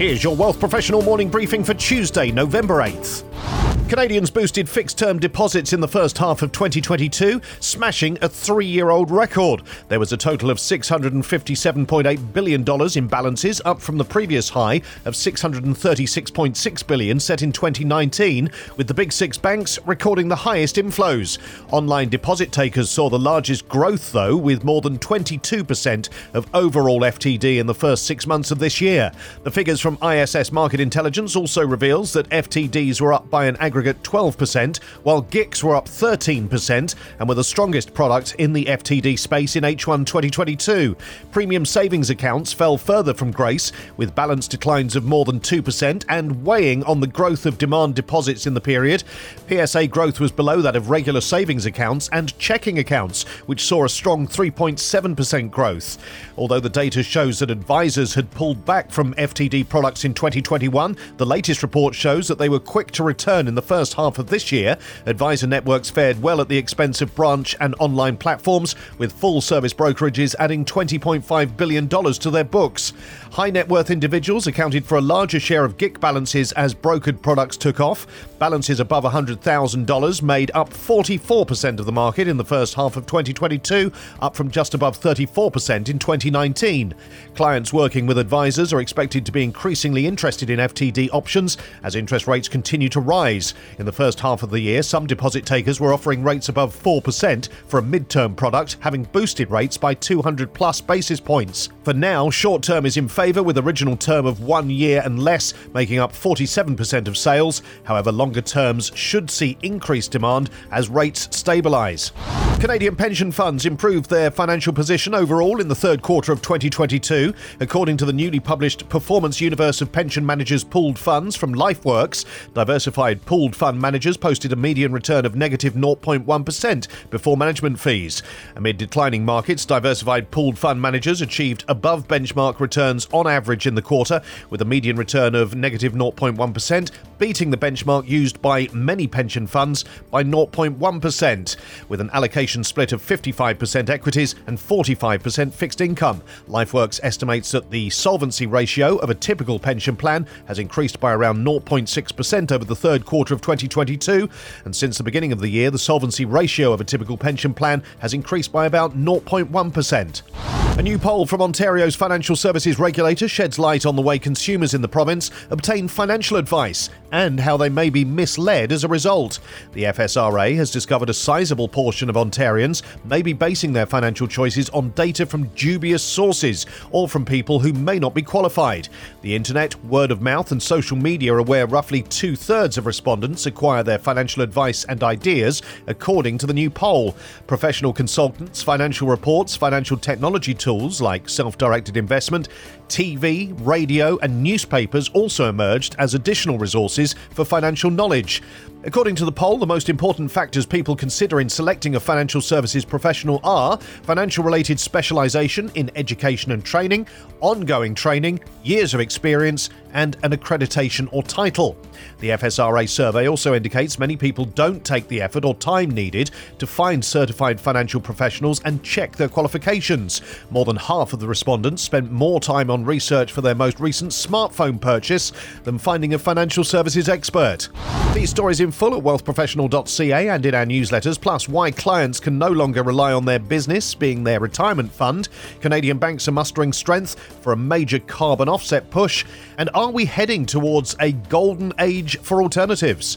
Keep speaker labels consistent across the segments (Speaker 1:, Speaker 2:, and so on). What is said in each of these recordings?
Speaker 1: Here's your Wealth Professional morning briefing for Tuesday, November 8th. Canadians boosted fixed term deposits in the first half of 2022, smashing a three year old record. There was a total of $657.8 billion in balances, up from the previous high of 636.6 billion set in 2019, with the big six banks recording the highest inflows. Online deposit takers saw the largest growth, though, with more than 22% of overall FTD in the first six months of this year. The figures from ISS Market Intelligence also reveals that FTDs were up by an aggregate aggregate 12%, while GICs were up 13% and were the strongest product in the FTD space in H1 2022. Premium savings accounts fell further from grace, with balance declines of more than 2% and weighing on the growth of demand deposits in the period. PSA growth was below that of regular savings accounts and checking accounts, which saw a strong 3.7% growth. Although the data shows that advisors had pulled back from FTD products in 2021, the latest report shows that they were quick to return in the first half of this year, advisor networks fared well at the expense of branch and online platforms, with full service brokerages adding $20.5 billion to their books. High net worth individuals accounted for a larger share of GIC balances as brokered products took off. Balances above $100,000 made up 44% of the market in the first half of 2022, up from just above 34% in 2019. Clients working with advisors are expected to be increasingly interested in FTD options as interest rates continue to rise. In the first half of the year, some deposit takers were offering rates above 4% for a mid-term product, having boosted rates by 200 plus basis points. For now, short term is in favour with original term of one year and less, making up 47% of sales. However, longer terms should see increased demand as rates stabilise. Canadian pension funds improved their financial position overall in the third quarter of 2022. According to the newly published Performance Universe of Pension Managers Pooled Funds from LifeWorks, diversified pooled fund managers posted a median return of negative 0.1 before management fees. Amid declining markets, diversified pooled fund managers achieved above benchmark returns on average in the quarter, with a median return of negative 0.1, beating the benchmark used by many pension funds by 0.1%, with an allocation allocation split of 55% equities and 45% fixed income. LifeWorks estimates that the solvency ratio of a typical pension plan has increased by around 0.6% over the third quarter of 2022, and since the beginning of the year, the solvency ratio of a typical pension plan has increased by about 0.1%. A new poll from Ontario's financial services regulator sheds light on the way consumers in the province obtain financial advice and how they may be misled as a result. The FSRA has discovered a sizable portion of Ontarians may be basing their financial choices on data from dubious sources or from people who may not be qualified. The internet, word of mouth, and social media are where roughly two thirds of respondents acquire their financial advice and ideas, according to the new poll. Professional consultants, financial reports, financial technology tools like self directed investment, TV, radio, and newspapers also emerged as additional resources for financial knowledge. According to the poll, the most important factors people consider in selecting a financial services professional are financial related specialization in education and training, ongoing training, years of experience, and an accreditation or title. The FSRA survey also indicates many people don't take the effort or time needed to find certified financial professionals and check their qualifications. More than half of the respondents spent more time on research for their most recent smartphone purchase than finding a financial services expert. These stories in full at wealthprofessional.ca and in our newsletters, plus why clients can no longer rely on their business being their retirement fund. Canadian banks are mustering strength for a major carbon offset push. And are we heading towards a golden age for alternatives?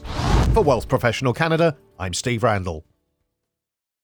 Speaker 1: For Wealth Professional Canada, I'm Steve Randall.